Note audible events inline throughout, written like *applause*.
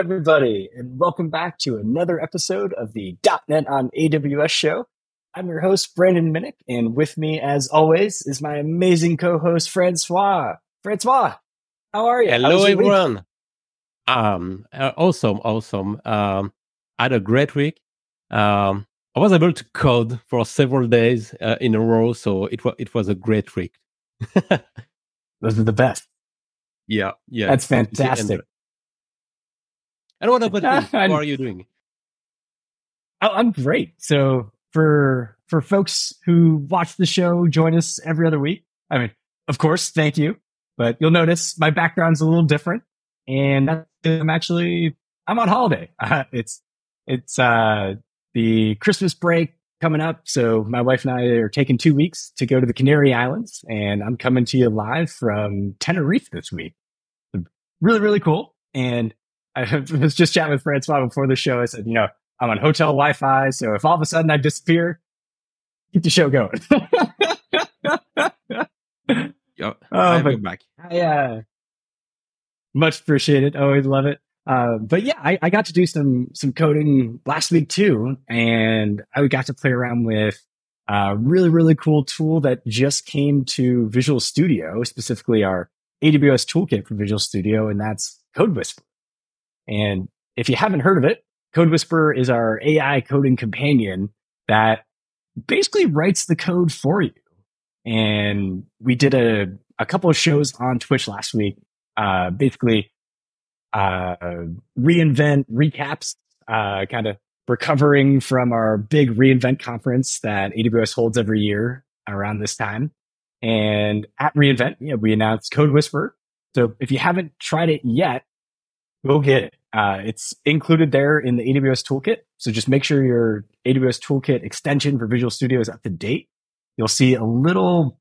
Everybody, and welcome back to another episode of the .NET on AWS show. I'm your host, Brandon Minnick, and with me, as always, is my amazing co-host, Francois. Francois, how are you? Hello, everyone. Um, uh, awesome, awesome. Um, I had a great week. Um, I was able to code for several days uh, in a row, so it was it was a great week. *laughs* Those are the best. Yeah, yeah, that's fantastic. And what about you? *laughs* How are you doing? I'm great. So for for folks who watch the show, join us every other week. I mean, of course, thank you. But you'll notice my background's a little different, and I'm actually I'm on holiday. Uh, *laughs* it's it's uh, the Christmas break coming up, so my wife and I are taking two weeks to go to the Canary Islands, and I'm coming to you live from Tenerife this week. Really, really cool. And I *laughs* was just chatting with Francois before the show. I said, you know, I'm on hotel Wi-Fi, so if all of a sudden I disappear, keep the show going. *laughs* Yep, *laughs* oh, but back. I, uh, much appreciated. Always love it. Uh, but yeah, I, I, got to do some some coding last week too, and I got to play around with a really really cool tool that just came to Visual Studio, specifically our AWS toolkit for Visual Studio, and that's Code Whisperer. And if you haven't heard of it, Code Whisperer is our AI coding companion that basically writes the code for you. And we did a, a couple of shows on Twitch last week, uh, basically, uh, reinvent recaps, uh, kind of recovering from our big reinvent conference that AWS holds every year around this time. And at reInvent, yeah, we announced Code Whisperer. So if you haven't tried it yet, go get it. Uh, it's included there in the AWS toolkit. So just make sure your AWS toolkit extension for Visual Studio is up to date. You'll see a little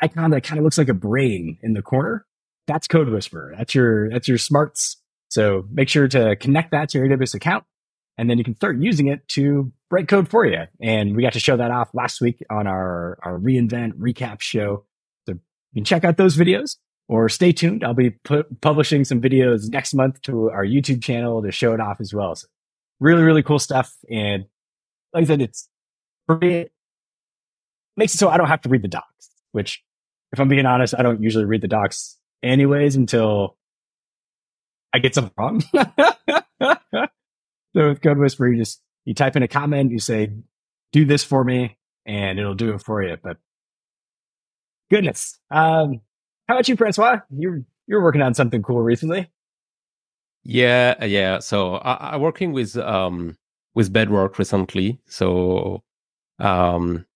icon that kind of looks like a brain in the corner. That's Code Whisperer. That's your, that's your smarts. So make sure to connect that to your AWS account and then you can start using it to write code for you. And we got to show that off last week on our, our reInvent recap show. So you can check out those videos or stay tuned. I'll be pu- publishing some videos next month to our YouTube channel to show it off as well. So really, really cool stuff. And like I said, it's it makes it so I don't have to read the docs, which if I'm being honest, I don't usually read the docs anyways until I get something wrong. *laughs* so with Code Whisper, you just, you type in a comment, you say, do this for me and it'll do it for you. But goodness. Um, how about you, Francois? You're you're working on something cool recently. Yeah, uh, yeah. So I, am working with um with Bedrock recently. So um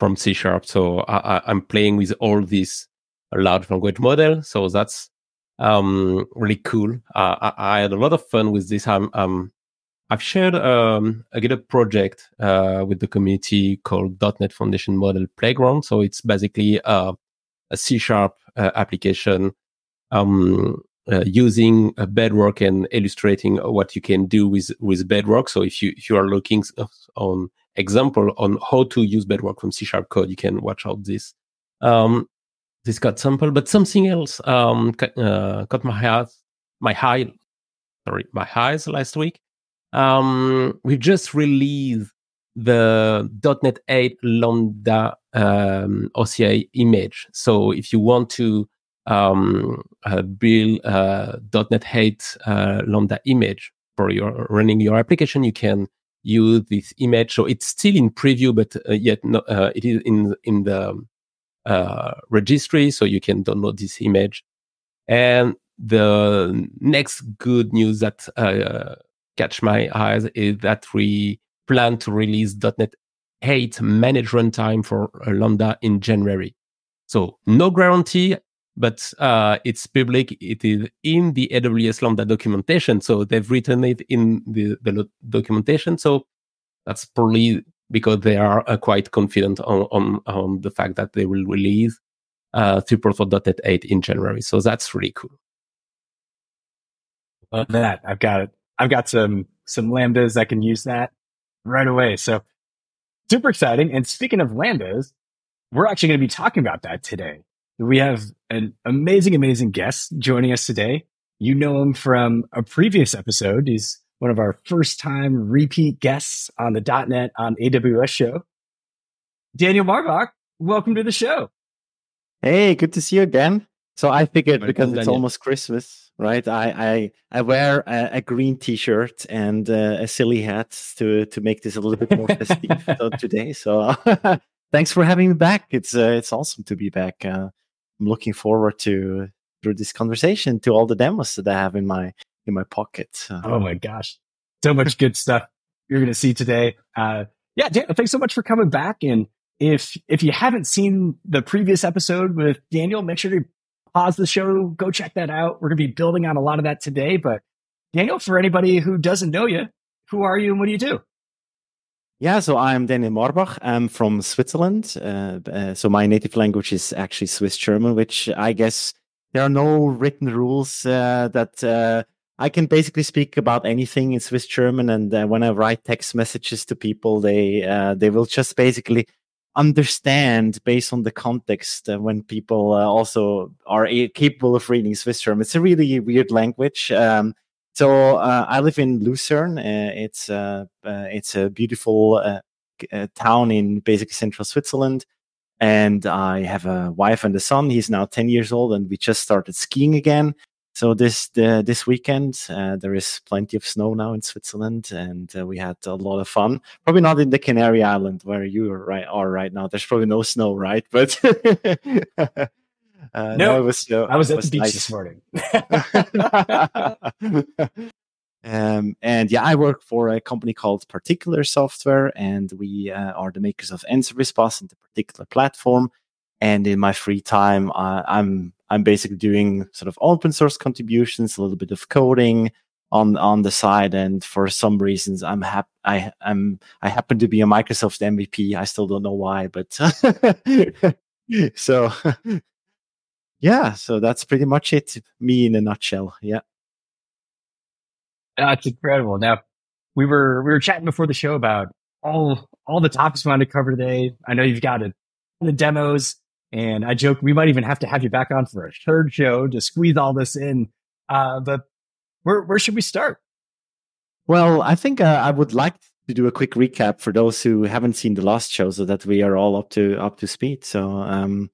from C sharp. So I, am playing with all these large language model. So that's um really cool. Uh, I, I, had a lot of fun with this. I'm um I've shared um, a GitHub project uh, with the community called .NET Foundation Model Playground. So it's basically uh, a C sharp uh, application um, uh, using Bedrock and illustrating what you can do with with Bedrock. So if you if you are looking on example on how to use Bedrock from C sharp code, you can watch out this um, this code sample. But something else um, uh, caught my eyes my high sorry my eyes last week. Um, we just released the .NET 8 Lambda um, OCI image. So if you want to um, uh, build a .NET 8 uh, Lambda image for your running your application, you can use this image. So it's still in preview, but uh, yet no, uh, it is in in the uh, registry, so you can download this image. And the next good news that uh, catch my eyes is that we plan to release .NET 8 managed runtime for Lambda in January. So no guarantee, but uh, it's public. It is in the AWS Lambda documentation. So they've written it in the, the documentation. So that's probably because they are uh, quite confident on, on, on, the fact that they will release uh, support for .NET 8 in January. So that's really cool. Love that. I've got it. I've got some some lambdas that can use that right away. So super exciting. And speaking of lambdas, we're actually going to be talking about that today. We have an amazing, amazing guest joining us today. You know him from a previous episode. He's one of our first time repeat guests on the .NET on AWS show. Daniel Marbach, welcome to the show. Hey, good to see you again. So I figured because it's almost Christmas, right? I I, I wear a, a green T-shirt and uh, a silly hat to to make this a little bit more festive *laughs* today. So *laughs* thanks for having me back. It's uh, it's awesome to be back. Uh, I'm looking forward to through this conversation to all the demos that I have in my in my pocket. oh my gosh, so much good stuff you're going to see today. Uh, yeah, Dan, thanks so much for coming back and if if you haven't seen the previous episode with Daniel, make sure to pause the show, go check that out. We're going to be building on a lot of that today. But Daniel, for anybody who doesn't know you, who are you and what do you do? Yeah, so I'm Daniel Marbach. I'm from Switzerland. Uh, uh, so my native language is actually Swiss German, which I guess there are no written rules uh, that uh, I can basically speak about anything in Swiss German. And uh, when I write text messages to people, they uh, they will just basically understand based on the context uh, when people uh, also are capable of reading Swiss German. It's a really weird language. Um, so uh, I live in Lucerne. Uh, it's uh, uh, it's a beautiful town in basically central Switzerland, and I have a wife and a son. He's now ten years old, and we just started skiing again. So this the, this weekend uh, there is plenty of snow now in Switzerland, and uh, we had a lot of fun. Probably not in the Canary Island where you are right are right now. There's probably no snow, right? But *laughs* uh, no, no, it was. I was at was the beach nice. this morning. *laughs* um, and yeah, I work for a company called Particular Software, and we uh, are the makers of NServiceBus and the Particular platform. And in my free time, I'm I'm basically doing sort of open source contributions, a little bit of coding on on the side, and for some reasons, I'm happy. I am I happen to be a Microsoft MVP. I still don't know why, but *laughs* so *laughs* yeah. So that's pretty much it. Me in a nutshell. Yeah. That's incredible. Now we were we were chatting before the show about all all the topics we wanted to cover today. I know you've got a, the demos and I joke we might even have to have you back on for a third show to squeeze all this in. Uh, but where where should we start? Well, I think uh, I would like to do a quick recap for those who haven't seen the last show, so that we are all up to up to speed. So um,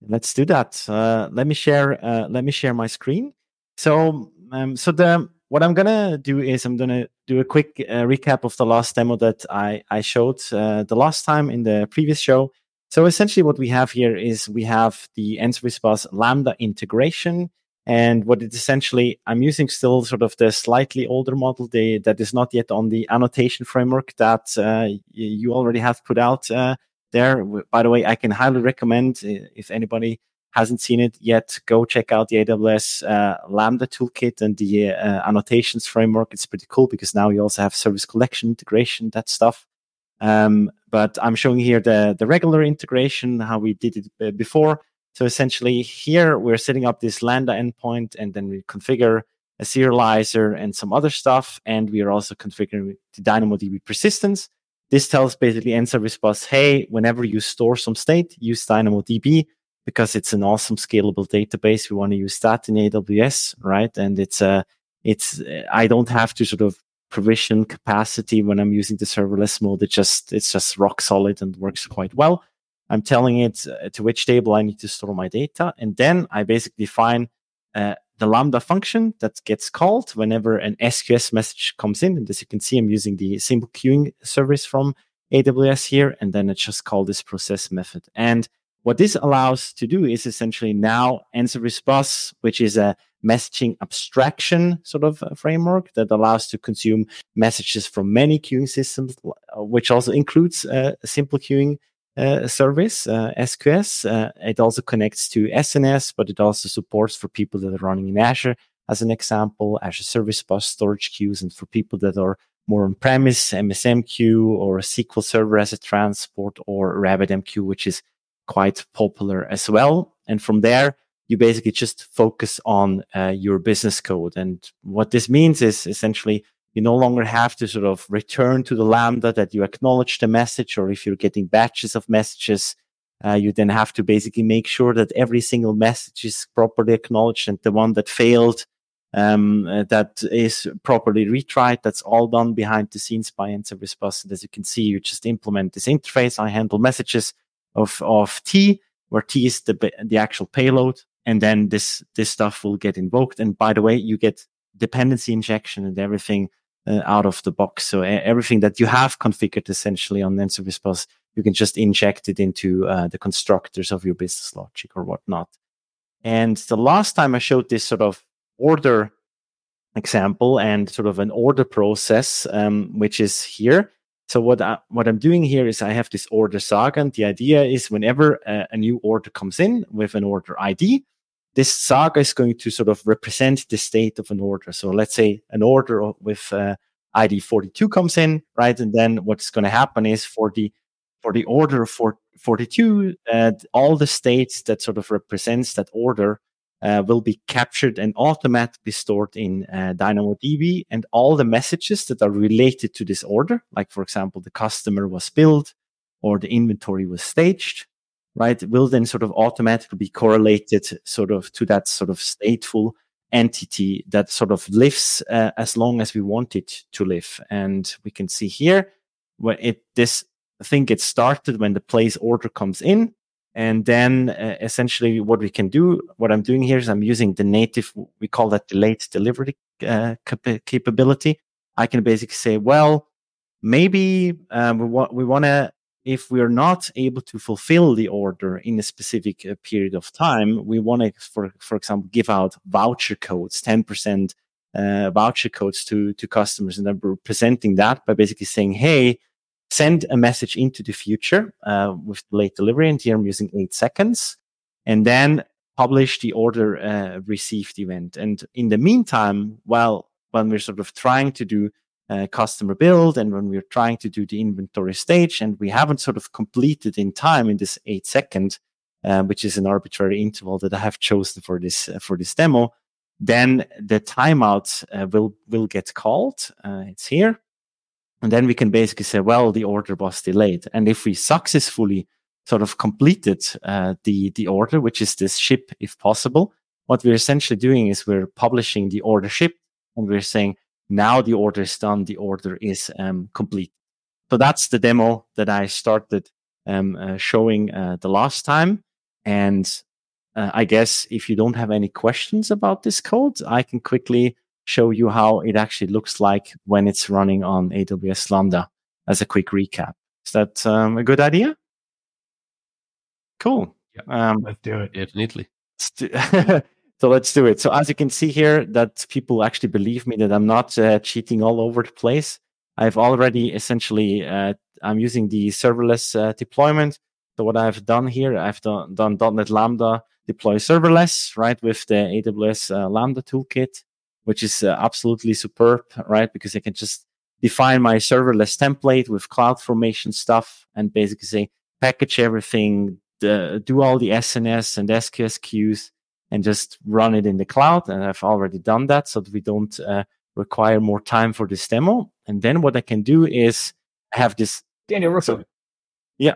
let's do that. Uh, let me share. Uh, let me share my screen. So um, so the what I'm gonna do is I'm gonna do a quick uh, recap of the last demo that I I showed uh, the last time in the previous show. So essentially what we have here is we have the NServiceBus Lambda integration. And what it essentially, I'm using still sort of the slightly older model the, that is not yet on the annotation framework that uh, you already have put out uh, there. By the way, I can highly recommend if anybody hasn't seen it yet, go check out the AWS uh, Lambda toolkit and the uh, annotations framework. It's pretty cool because now you also have service collection integration, that stuff. Um, but I'm showing here the, the regular integration, how we did it uh, before. So essentially here we're setting up this Lambda endpoint and then we configure a serializer and some other stuff. And we are also configuring the DynamoDB persistence. This tells basically NServiceBus, hey, whenever you store some state, use DynamoDB because it's an awesome scalable database. We want to use that in AWS, right? And it's a, uh, it's, I don't have to sort of provision capacity when I'm using the serverless mode. It just it's just rock solid and works quite well. I'm telling it uh, to which table I need to store my data, and then I basically define uh, the Lambda function that gets called whenever an SQS message comes in. And as you can see, I'm using the simple queuing service from AWS here, and then I just call this process method. And what this allows to do is essentially now NServiceBus, which is a messaging abstraction sort of framework that allows to consume messages from many queuing systems, uh, which also includes uh, a simple queuing uh, service, uh, SQS. Uh, it also connects to SNS, but it also supports for people that are running in Azure, as an example, Azure Service Bus storage queues, and for people that are more on premise, MSMQ or a SQL Server as a transport or RabbitMQ, which is quite popular as well. And from there, you basically just focus on uh, your business code. And what this means is essentially you no longer have to sort of return to the Lambda that you acknowledge the message, or if you're getting batches of messages, uh, you then have to basically make sure that every single message is properly acknowledged and the one that failed um, uh, that is properly retried. That's all done behind the scenes by NServiceBus. And as you can see, you just implement this interface. I handle messages of, of T, where T is the, the actual payload. And then this, this stuff will get invoked. And by the way, you get dependency injection and everything uh, out of the box. So everything that you have configured essentially on NServiceBus, you can just inject it into uh, the constructors of your business logic or whatnot. And the last time I showed this sort of order example and sort of an order process, um, which is here. So what I, what I'm doing here is I have this order saga, and the idea is whenever a, a new order comes in with an order ID, this saga is going to sort of represent the state of an order. So let's say an order with uh, ID 42 comes in, right? And then what's going to happen is for the for the order for 42, uh, all the states that sort of represents that order uh, will be captured and automatically stored in uh, DynamoDB, and all the messages that are related to this order, like for example, the customer was billed or the inventory was staged, right, will then sort of automatically be correlated sort of to that sort of stateful entity that sort of lives uh, as long as we want it to live. And we can see here where it this thing gets started when the place order comes in. And then uh, essentially what we can do, what I'm doing here is I'm using the native, we call that delayed delivery uh, cap- capability. I can basically say, well, maybe um, we, wa- we want to if we're not able to fulfill the order in a specific uh, period of time, we want to, for, for example, give out voucher codes, 10% uh, voucher codes to, to customers. And then we're presenting that by basically saying, Hey, send a message into the future, uh, with late delivery. And here I'm using eight seconds and then publish the order, uh, received event. And in the meantime, while, when we're sort of trying to do uh, customer billed and when we're trying to do the inventory stage and we haven't sort of completed in time in this eight second, uh, which is an arbitrary interval that I have chosen for this uh, for this demo, then the timeout uh, will will get called. Uh, it's here, and then we can basically say, well, the order was delayed, and if we successfully sort of completed uh, the the order, which is this ship if possible, what we're essentially doing is we're publishing the order ship, and we're saying now the order is done. The order is um, complete. So that's the demo that I started um, uh, showing uh, the last time. And uh, I guess if you don't have any questions about this code, I can quickly show you how it actually looks like when it's running on AWS Lambda as a quick recap. Is that um, a good idea? Cool. Yeah, um, let's do it. Definitely. *laughs* So let's do it. So as you can see here, that people actually believe me that I'm not uh, cheating all over the place. I've already essentially, uh, I'm using the serverless uh, deployment. So what I've done here, I've done, done .NET Lambda deploy serverless, right, with the AWS uh, Lambda toolkit, which is uh, absolutely superb, right, because I can just define my serverless template with CloudFormation stuff and basically say package everything, do all the SNS and SQS queues, and just run it in the cloud. And I've already done that so that we don't uh, require more time for this demo. And then what I can do is have this. Daniel, real so, Yeah.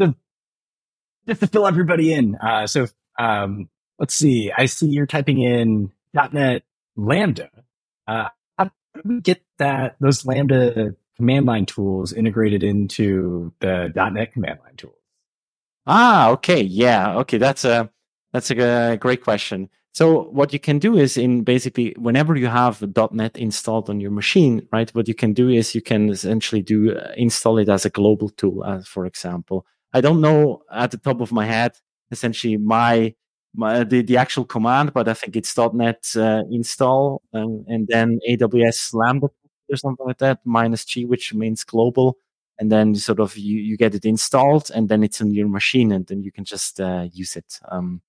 So, just to fill everybody in. Uh, so um, let's see. I see you're typing in .NET Lambda. Uh, how do we get that those Lambda command line tools integrated into the .NET command line tools? Ah, okay, yeah, okay. That's a that's a great question. So what you can do is in basically whenever you have .NET installed on your machine, right? What you can do is you can essentially do uh, install it as a global tool, as for example. I don't know at the top of my head essentially my, my the, the actual command, but I think it's .NET uh, install um, and then AWS Lambda or something like that minus G, which means global. And then sort of you, you get it installed and then it's on your machine and then you can just uh, use it. Um,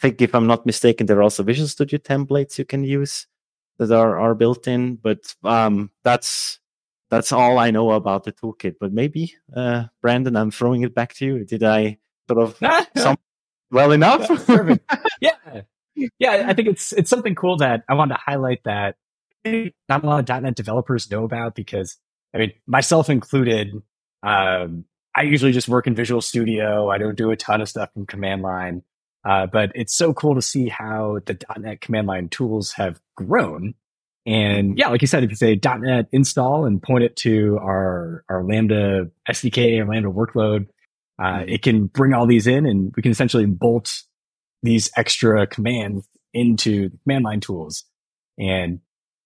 think if I'm not mistaken, there are also Visual Studio templates you can use that are, are built in, but um, that's that's all I know about the toolkit. But maybe, uh, Brandon, I'm throwing it back to you. Did I sort of *laughs* some well enough? *laughs* Yeah, yeah. I think it's it's something cool that I wanted to highlight that not a lot of .NET developers know about because I mean, myself included. Um, I usually just work in Visual Studio. I don't do a ton of stuff in command line. Uh, but it's so cool to see how the .NET command line tools have grown. And yeah, like you said, if you say .NET install and point it to our, our Lambda SDK or Lambda workload, uh, it can bring all these in and we can essentially bolt these extra commands into the command line tools and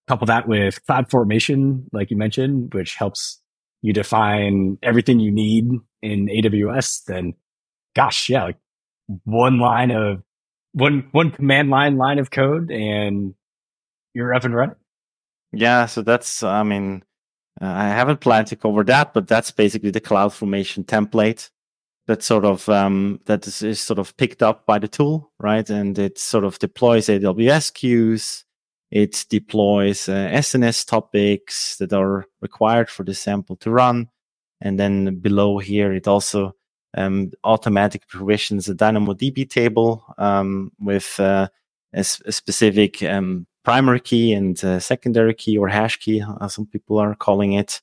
couple that with cloud formation, like you mentioned, which helps you define everything you need in AWS, then gosh, yeah, like one line of one, one command line line of code and you're up and running. Yeah. So that's, I mean, uh, I haven't planned to cover that, but that's basically the cloud formation template that sort of um, that is, is, sort of picked up by the tool, right? And it sort of deploys AWS queues. It deploys uh, SNS topics that are required for the sample to run, and then below here it also um, automatic provisions a DynamoDB table um, with uh, a, a, specific um, primary key and secondary key or hash key, as some people are calling it.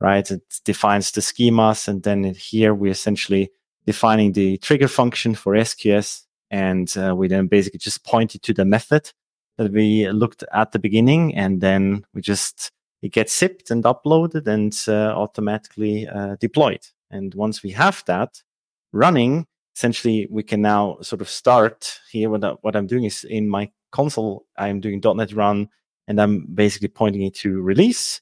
Right, it defines the schemas, and then here we essentially defining the trigger function for SQS. And uh, we then basically just pointed to the method that we looked at the beginning. And then we just, it gets zipped and uploaded and uh, automatically uh, deployed. And once we have that running, essentially we can now sort of start here. What, I, what I'm doing is in my console, I'm doing .NET run and I'm basically pointing it to release.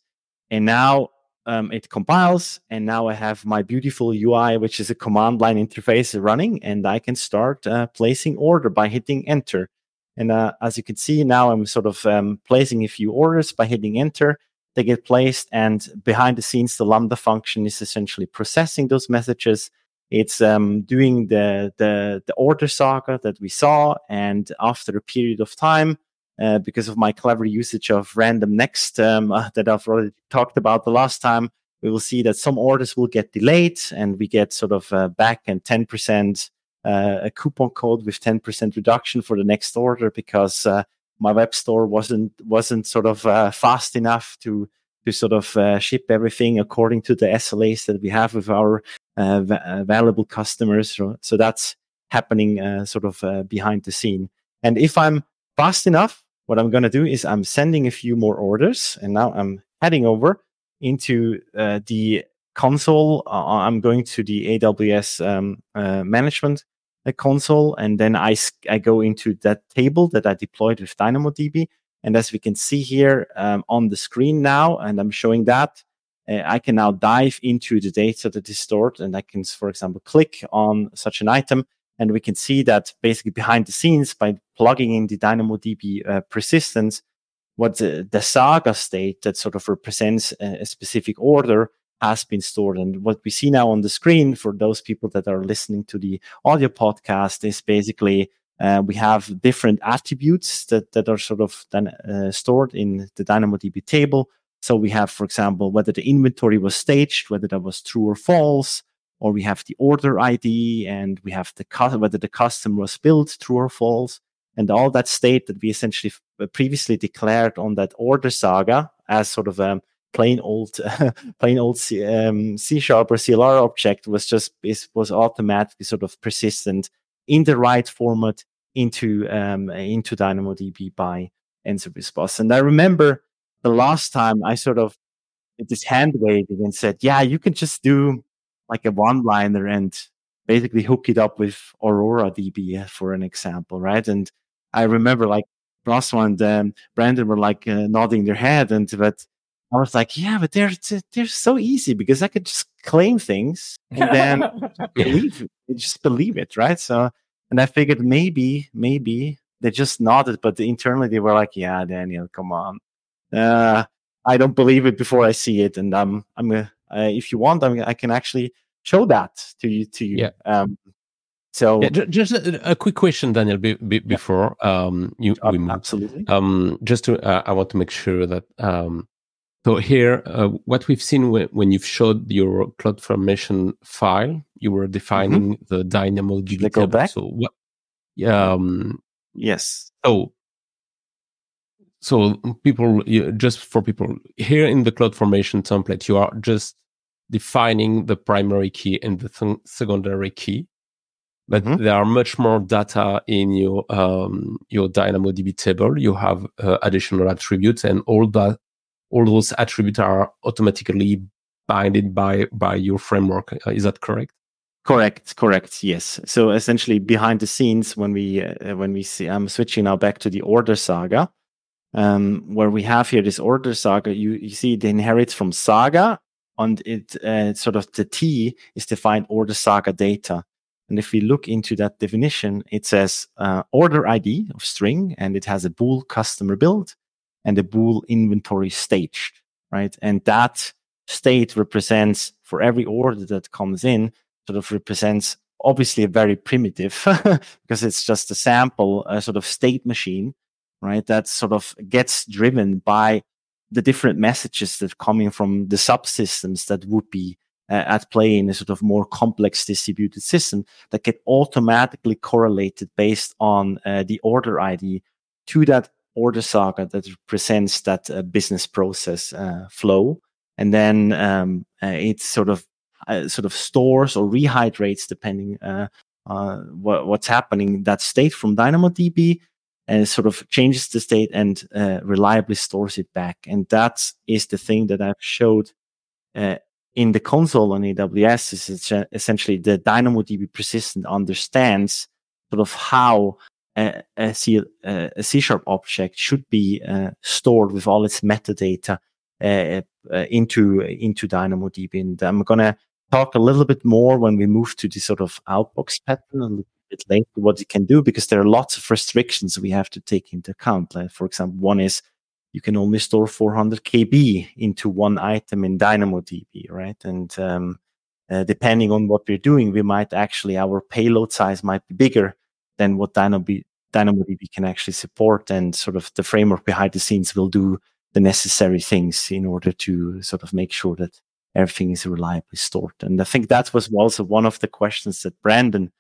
And now um, it compiles and now I have my beautiful UI, which is a command line interface running and I can start uh, placing order by hitting enter. And uh, as you can see now I'm sort of um, placing a few orders by hitting enter. They get placed and behind the scenes, the Lambda function is essentially processing those messages. It's um, doing the, the, the order saga that we saw. And after a period of time, uh, because of my clever usage of random next um, *laughs* uh, that I've already talked about the last time, we will see that some orders will get delayed and we get sort of uh, back and 10% uh, a coupon code with 10% reduction for the next order because uh, my web store wasn't wasn't sort of fast enough to to sort of ship everything according to the SLAs that we have with our valuable customers. So that's happening sort of behind the scene. And if I'm fast enough, what I'm going to do is I'm sending a few more orders and now I'm heading over into uh, the console. Uh, I'm going to the AWS um, uh, management uh, console and then I, I go into that table that I deployed with DynamoDB. And as we can see here um, on the screen now, and I'm showing that, uh, I can now dive into the data that is stored and I can, for example, click on such an item and we can see that basically behind the scenes by plugging in the DynamoDB uh, persistence, what the, the, saga state that sort of represents a, a, specific order has been stored. And what we see now on the screen for those people that are listening to the audio podcast is basically uh, we have different attributes that, that are sort of then uh, stored in the DynamoDB table. So we have, for example, whether the inventory was staged, whether that was true or false, or we have the order ID and we have the cu- whether the custom was built true or false, and all that state that we essentially f- uh, previously declared on that order saga as sort of a plain old *laughs* plain old C, um, C sharp or CLR object was just is, was automatically sort of persistent in the right format into um, into DynamoDB by NServiceBus. And I remember the last time I sort of did this hand waving and said, "Yeah, you can just do like a one liner and basically hook it up with Aurora DB for an example, right? And I remember like François and um, Brandon were like uh, nodding their head, and but I was like, yeah, but they're they're so easy because I could just claim things and then *laughs* believe just believe it, right? So, and I figured maybe maybe they just nodded, but internally they were like, yeah, Daniel, come on, uh, I don't believe it before I see it, and I'm I'm uh, if you want, I'm, I can actually show that to you to you. Yeah. Um, so yeah, just a, a, quick question, Daniel, be, be, before um, you we move. absolutely. Um, just to, uh, I want to make sure that um, so here, uh, what we've seen when, when you've showed your cloud formation file, you were defining mm-hmm. the Dynamo DB go back. So what? Um, yes. So so people you, just for people here in the cloud formation template you are just defining the primary key and the th- secondary key. but mm-hmm. there are much more data in your um, your DynamoDB table. You have uh, additional attributes, and all that all those attributes are automatically binded by by your framework. Uh, is that correct? Correct, correct. Yes. So essentially, behind the scenes, when we uh, when we see, I'm switching now back to the order saga, um, where we have here this order saga. You you see it inherits from Saga, and it uh, sort of the T is defined order saga data. And if we look into that definition, it says uh, order ID of string, and it has a bool customer billed and a bool inventory staged, right? And that state represents for every order that comes in sort of represents obviously a very primitive *laughs* because it's just a sample, a sort of state machine, right? That sort of gets driven by the different messages that coming from the subsystems that would be uh, at play in a sort of more complex distributed system that get automatically correlated based on uh, the order ID to that order saga that represents that uh, business process uh, flow. And then um, uh, it's sort of uh, sort of stores or rehydrates depending what, what's happening that state from DynamoDB and sort of changes the state and uh, reliably stores it back. And that is the thing that I've showed uh, in the console on AWS is essentially the DynamoDB persistent understands sort of how a, a, C, a C sharp object should be uh, stored with all its metadata uh, uh, into into DynamoDB. And I'm gonna talk a little bit more when we move to the sort of outbox pattern bit what it can do because there are lots of restrictions we have to take into account. Like for example, one is you can only store 400 KB into one item in DynamoDB, right? And um, uh, depending on what we're doing, we might actually our payload size might be bigger than what DynamoDB, DynamoDB can actually support, and sort of the framework behind the scenes will do the necessary things in order to sort of make sure that everything is reliably stored. And I think that was also one of the questions that Brandon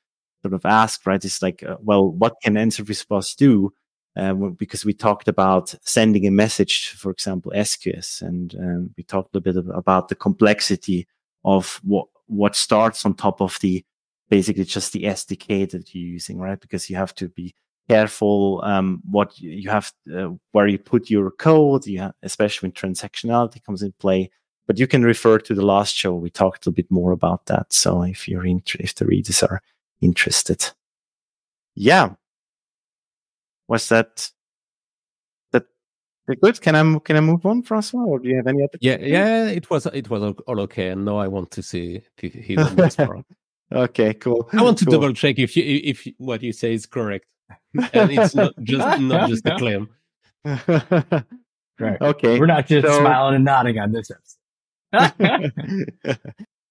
sort of asked, right? It's like, uh, well, what can NServiceBus do? Uh, because we talked about sending a message, for example, SQS, and um, we talked a bit about the complexity of what what starts on top of the basically just the SDK that you're using, right? Because you have to be careful um, what you have uh, where you put your code, you have, especially when transactionality comes in play but you can refer to the last show. We talked a bit more about that. So if you're in, if the readers are interested, yeah, was that that good? Can I can I move on, Francois, or do you have any other? Yeah, yeah, it was it was all okay, and now I want to see to hear the next okay, cool. I want to cool. double check if you if what you say is correct, and it's not *laughs* just not just a claim. *laughs* right. Okay. We're not just so, smiling and nodding on this episode. *laughs*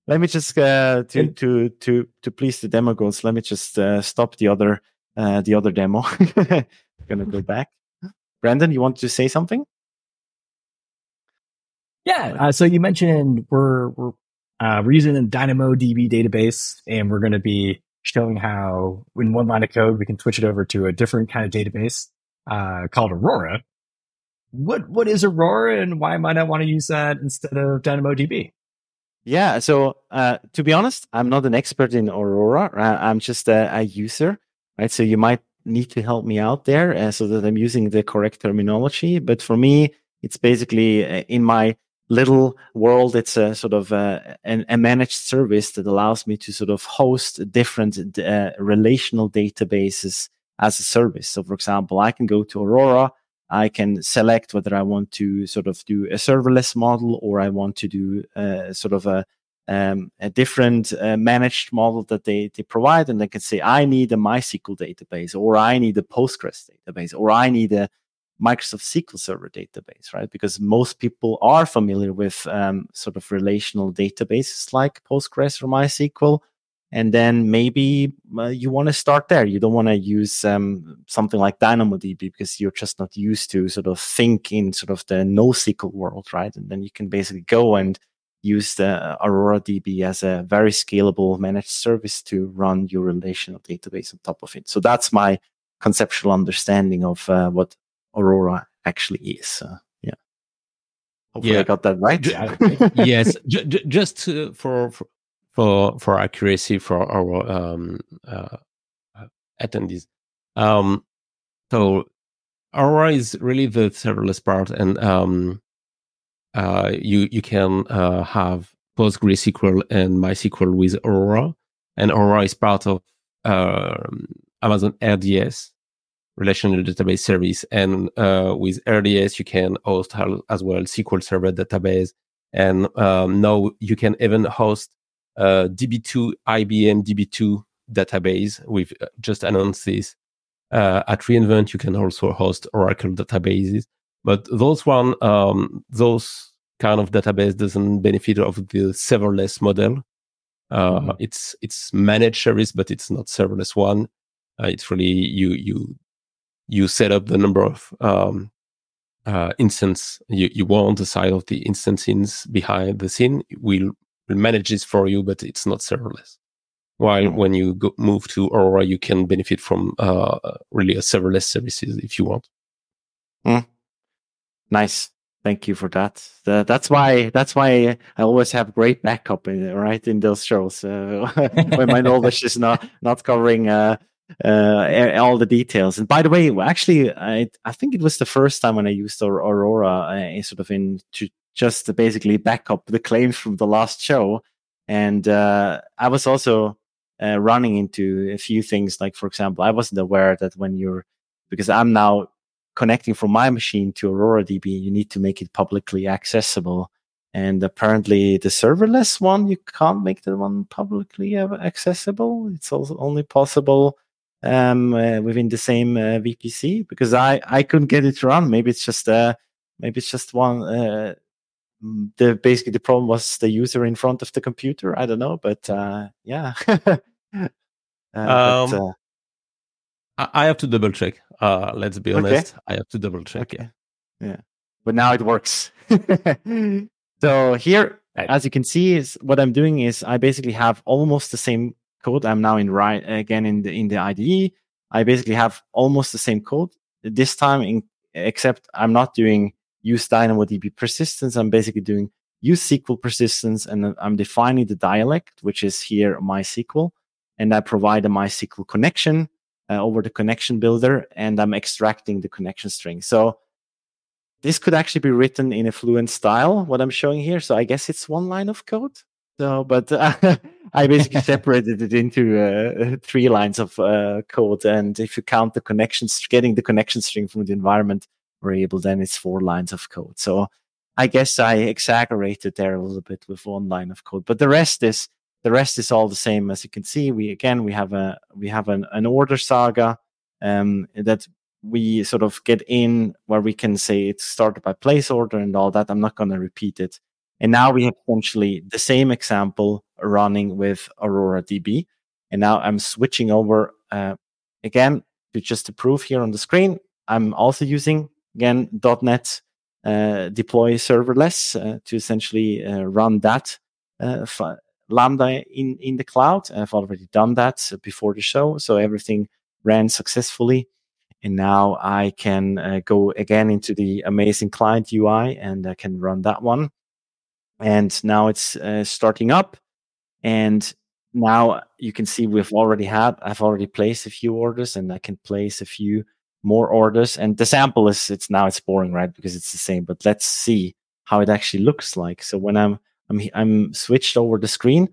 let me just uh, to to to to please the demo goals. Let me just uh, stop the other uh, the other demo. *laughs* gonna go back. Brandon, you want to say something? Yeah. Uh, so you mentioned we're we're uh, we're using a DynamoDB database, and we're going to be showing how in one line of code we can switch it over to a different kind of database uh, called Aurora what what is Aurora and why might I want to use that instead of DynamoDB? Yeah, so uh, to be honest, I'm not an expert in Aurora. I'm just a, a user, right? So you might need to help me out there uh, so that I'm using the correct terminology. But for me, it's basically uh, in my little world, it's a sort of a, uh, a managed service that allows me to sort of host different uh, relational databases as a service. So, for example, I can go to Aurora I can select whether I want to sort of do a serverless model or I want to do uh, sort of a um, a different uh, managed model that they, they provide. And they can say, I need a MySQL database, or I need a Postgres database, or I need a Microsoft SQL Server database, right? Because most people are familiar with um, sort of relational databases like Postgres or MySQL and then maybe uh, you want to start there. You don't want to use um, something like DynamoDB because you're just not used to sort of think in sort of the NoSQL world, right? And then you can basically go and use the Aurora DB as a very scalable managed service to run your relational database on top of it. So that's my conceptual understanding of uh, what Aurora actually is. Uh, yeah. Hopefully yeah. I got that right. *laughs* yes. J- just uh, for, for for for accuracy for our um, uh, attendees. Um, so Aurora is really the serverless part, and um, uh, you you can uh, have PostgreSQL and MySQL with Aurora, and Aurora is part of uh, Amazon RDS, Relational Database Service, and uh, with RDS you can host as well SQL Server database, and um, now you can even host uh, DB2 IBM DB2 database. We've uh, just announced this. Uh, at reInvent, you can also host Oracle databases, but those one, um, those kind of database doesn't benefit of the serverless model. Uh, mm-hmm. It's it's managed service, but it's not serverless one. Uh, it's really you you you set up the number of um, uh, instance you, you want, the size of the instances behind the scene. We'll manage this for you, but it's not serverless. While mm. when you go, move to Aurora, you can benefit from uh, really a serverless services if you want. Mm. Nice. Thank you for that. that's why that's why I always have great backup in right in those shows uh, *laughs* when my knowledge is not not covering uh, uh, all the details. And by the way, actually, I I think it was the first time when I used Aurora, uh, sort of in to just basically back up the claims from the last show. And uh, I was also uh, running into a few things like for example i wasn't aware that when you're because i'm now connecting from my machine to aurora db you need to make it publicly accessible. And apparently the serverless one you can't make the one publicly accessible. It's also only possible um, uh, within the same uh, vpc because i i couldn't get it to run. Maybe it's just uh maybe it's just one uh, the basically the problem was the user in front of the computer i don't know but uh yeah *laughs* Uh, um, but, uh, I have to double check. Uh, let's be honest. Okay. I have to double check. Okay. Yeah. Yeah. But now it works. *laughs* so here, right. as you can see, is what I'm doing is I basically have almost the same code. I'm now in right again in the in the IDE. I basically have almost the same code this time, in, except I'm not doing use DynamoDB persistence. I'm basically doing use SQL persistence, and I'm defining the dialect, which is here MySQL and I provide a MySQL connection uh, over the connection builder, and I'm extracting the connection string. So this could actually be written in a fluent style, what I'm showing here. So I guess it's one line of code. So, but uh, *laughs* I basically *laughs* separated it into uh, three lines of uh, code. And if you count the connections, getting the connection string from the environment variable, then it's four lines of code. So I guess I exaggerated there a little bit with one line of code, but the rest is the rest is all the same as you can see. We again we have a we have an, an order saga um, that we sort of get in where we can say it's started by place order and all that. I'm not going to repeat it. And now we have essentially the same example running with Aurora DB. And now I'm switching over uh, again to just to prove here on the screen. I'm also using again .NET uh, deploy serverless uh, to essentially uh, run that uh, Lambda in, in the cloud. I've already done that before the show. So everything ran successfully. And now I can uh, go again into the amazing client UI and I can run that one. And now it's uh, starting up. And now you can see we've already had, I've already placed a few orders and I can place a few more orders. And the sample is, it's now it's boring, right? Because it's the same, but let's see how it actually looks like. So when I'm I'm I'm switched over the screen,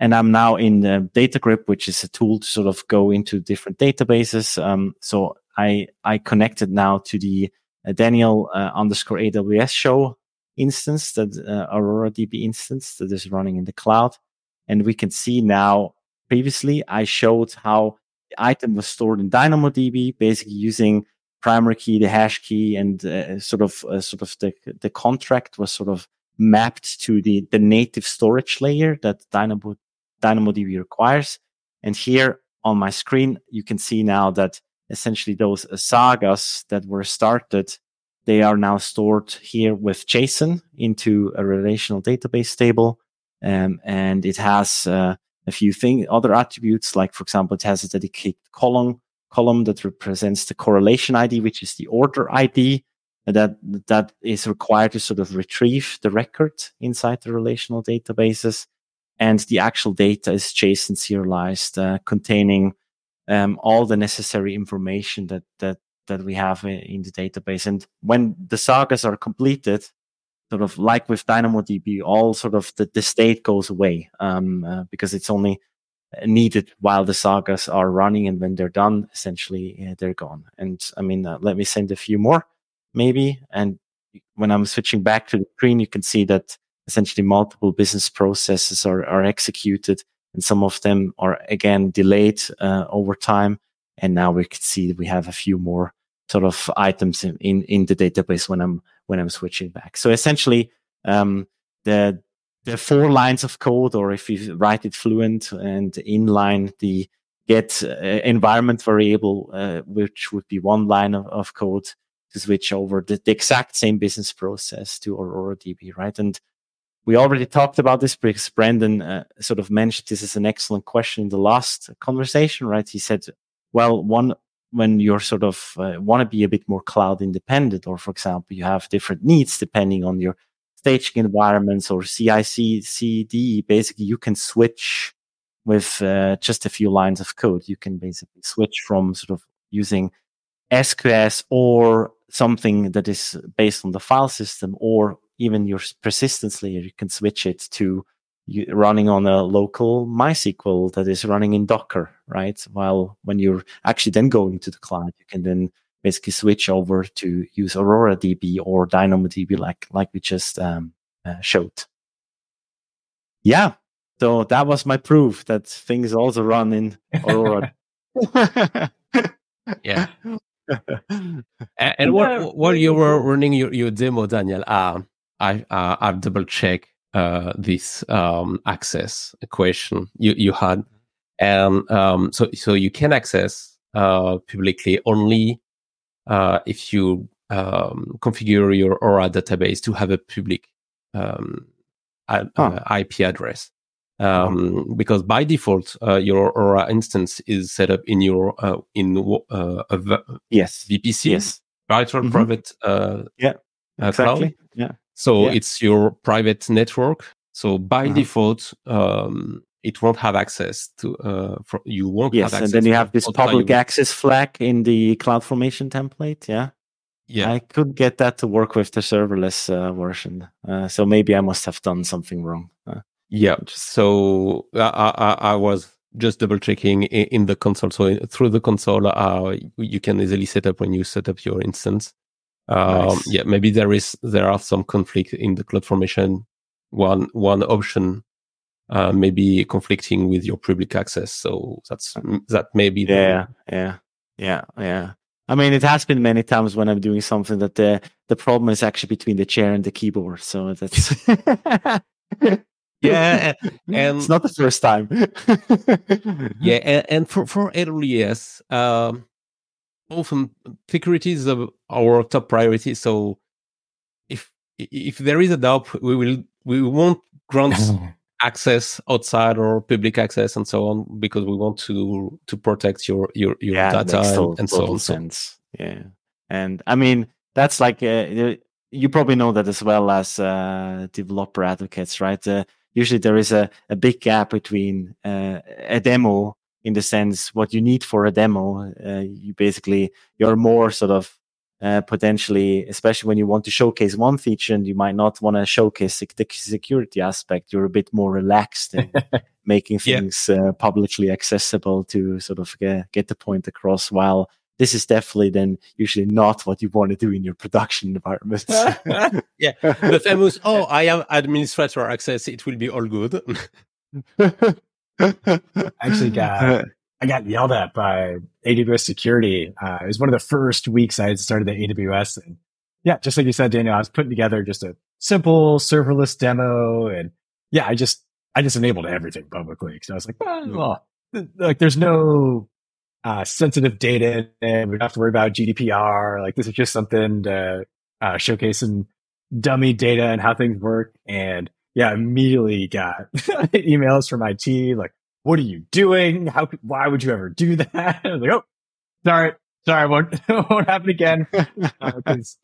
and I'm now in the DataGrip, which is a tool to sort of go into different databases. Um, so I I connected now to the uh, Daniel uh, underscore AWS show instance, that uh, Aurora DB instance that is running in the cloud, and we can see now. Previously, I showed how item was stored in DynamoDB, basically using primary key, the hash key, and uh, sort of uh, sort of the the contract was sort of mapped to the, the native storage layer that Dynamo, DynamoDB requires. And here on my screen, you can see now that essentially those sagas that were started, they are now stored here with JSON into a relational database table. Um, and it has uh, a few things, other attributes, like for example, it has a dedicated column column that represents the correlation ID, which is the order ID that that is required to sort of retrieve the record inside the relational databases. and the actual data is JSON serialized, uh, containing um, all the necessary information that that that we have in the database. And when the sagas are completed, sort of like with DynamoDB, all sort of the, the state goes away um, uh, because it's only needed while the sagas are running, and when they're done, essentially yeah, they're gone. And I mean, uh, let me send a few more, maybe. And when I'm switching back to the screen, you can see that essentially multiple business processes are, are executed and some of them are again delayed uh, over time. And now we can see we have a few more sort of items in, in, in the database when I'm when I'm switching back. So essentially, um, the the four lines of code, or if you write it fluent and inline, the get uh, environment variable, uh, which would be one line of, of code to switch over the, the, exact same business process to Aurora DB, right? And we already talked about this because Brandon uh, sort of mentioned this is an excellent question in the last conversation, right? He said, well, one, when you're sort of uh, want to be a bit more cloud independent, or for example, you have different needs depending on your staging environments or CIC, CD, basically you can switch with uh, just a few lines of code. You can basically switch from sort of using SQS or something that is based on the file system or even your persistence layer, you can switch it to running on a local MySQL that is running in Docker, right? While when you're actually then going to the cloud, you can then basically switch over to use Aurora DB or DynamoDB, like like we just um, uh, showed. Yeah, so that was my proof that things also run in Aurora. *laughs* yeah. *laughs* and, and what, while you were running your, your demo, Daniel, uh, I uh, I've double checked uh, this um, access equation you you had, and um, so so you can access uh, publicly only uh, if you um, configure your Aurora database to have a public um, huh. Uh, IP address. Um, because by default, uh, your Aurora instance is set up in your uh, in uh, a v- yes VPC, yes, virtual mm-hmm. private uh, yeah, exactly. cloud. Yeah, so yeah. it's your private network. So by uh-huh. default, um, it won't have access to. Uh, for, you won't yes, have access. and then you have this public access flag in the CloudFormation template. Yeah. Yeah. I could get that to work with the serverless uh, version. Uh, so maybe I must have done something wrong. Uh, yeah. So I, I, I, was just double checking in, in the console. So through the console, uh, you can easily set up when you set up your instance. Um, nice. Yeah, maybe there is there are some conflict in the cloud formation. One one option uh, maybe conflicting with your public access. So that's that may be. Yeah, yeah, yeah, yeah. I mean, it has been many times when I'm doing something that the the problem is actually between the chair and the keyboard. So that's *laughs* *laughs* yeah, and it's not the first time. *laughs* yeah, and, and, for for AWS, um, often security is our top priority. So if if there is a doubt, we will we won't grant *laughs* access outside or public access and so on because we want to to protect your your your yeah, data and, and so on. Sense. Yeah, and I mean that's like uh, you probably know that as well as uh, developer advocates, right? Uh, usually there is a, a big gap between uh, a demo in the sense what you need for a demo. Uh, you basically you're more sort of uh, potentially, especially when you want to showcase one feature and you might not want to showcase the security aspect. You're a bit more relaxed in *laughs* making things yeah. uh, publicly accessible to sort of get, get the point across. While this is definitely then usually not what you want to do in your production environment. *laughs* yeah, the *laughs* famous "Oh, I am administrator access; it will be all good." Actually *laughs* got I got yelled at by AWS security. Uh, it was one of the first weeks I had started the AWS, and yeah, just like you said, Daniel, I was putting together just a simple serverless demo, and yeah, I just I just enabled everything publicly because I was like, well, like there's no uh, sensitive data, and we don't have to worry about GDPR. Like this is just something to uh, showcase some dummy data and how things work, and yeah, immediately got *laughs* emails from IT like, "What are you doing? How? Why would you ever do *laughs* that?" I was like, "Oh, sorry, sorry, won't *laughs* won't happen again." Because,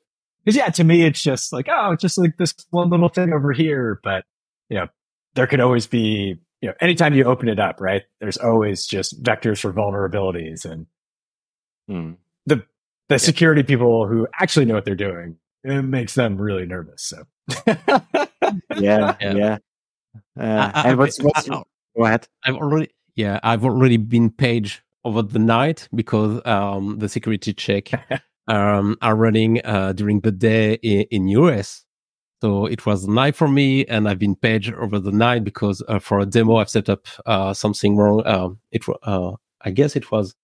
uh, yeah, to me, it's just like, oh, just like this one little thing over here, but you know, there could always be you know, anytime you open it up, right, there's always just vectors for vulnerabilities and Hmm. the the security people who actually know what they're doing. It makes them really nervous. So Yeah, *laughs* Yeah. yeah. Uh, I- I- and what's, what's I- go ahead? I've already, yeah, I've already been paged over the night because um, the security check *laughs* um, are running uh, during the day in, in US. So it was night for me, and I've been paged over the night because uh, for a demo I've set up uh, something wrong. Um, it, uh, I guess it was,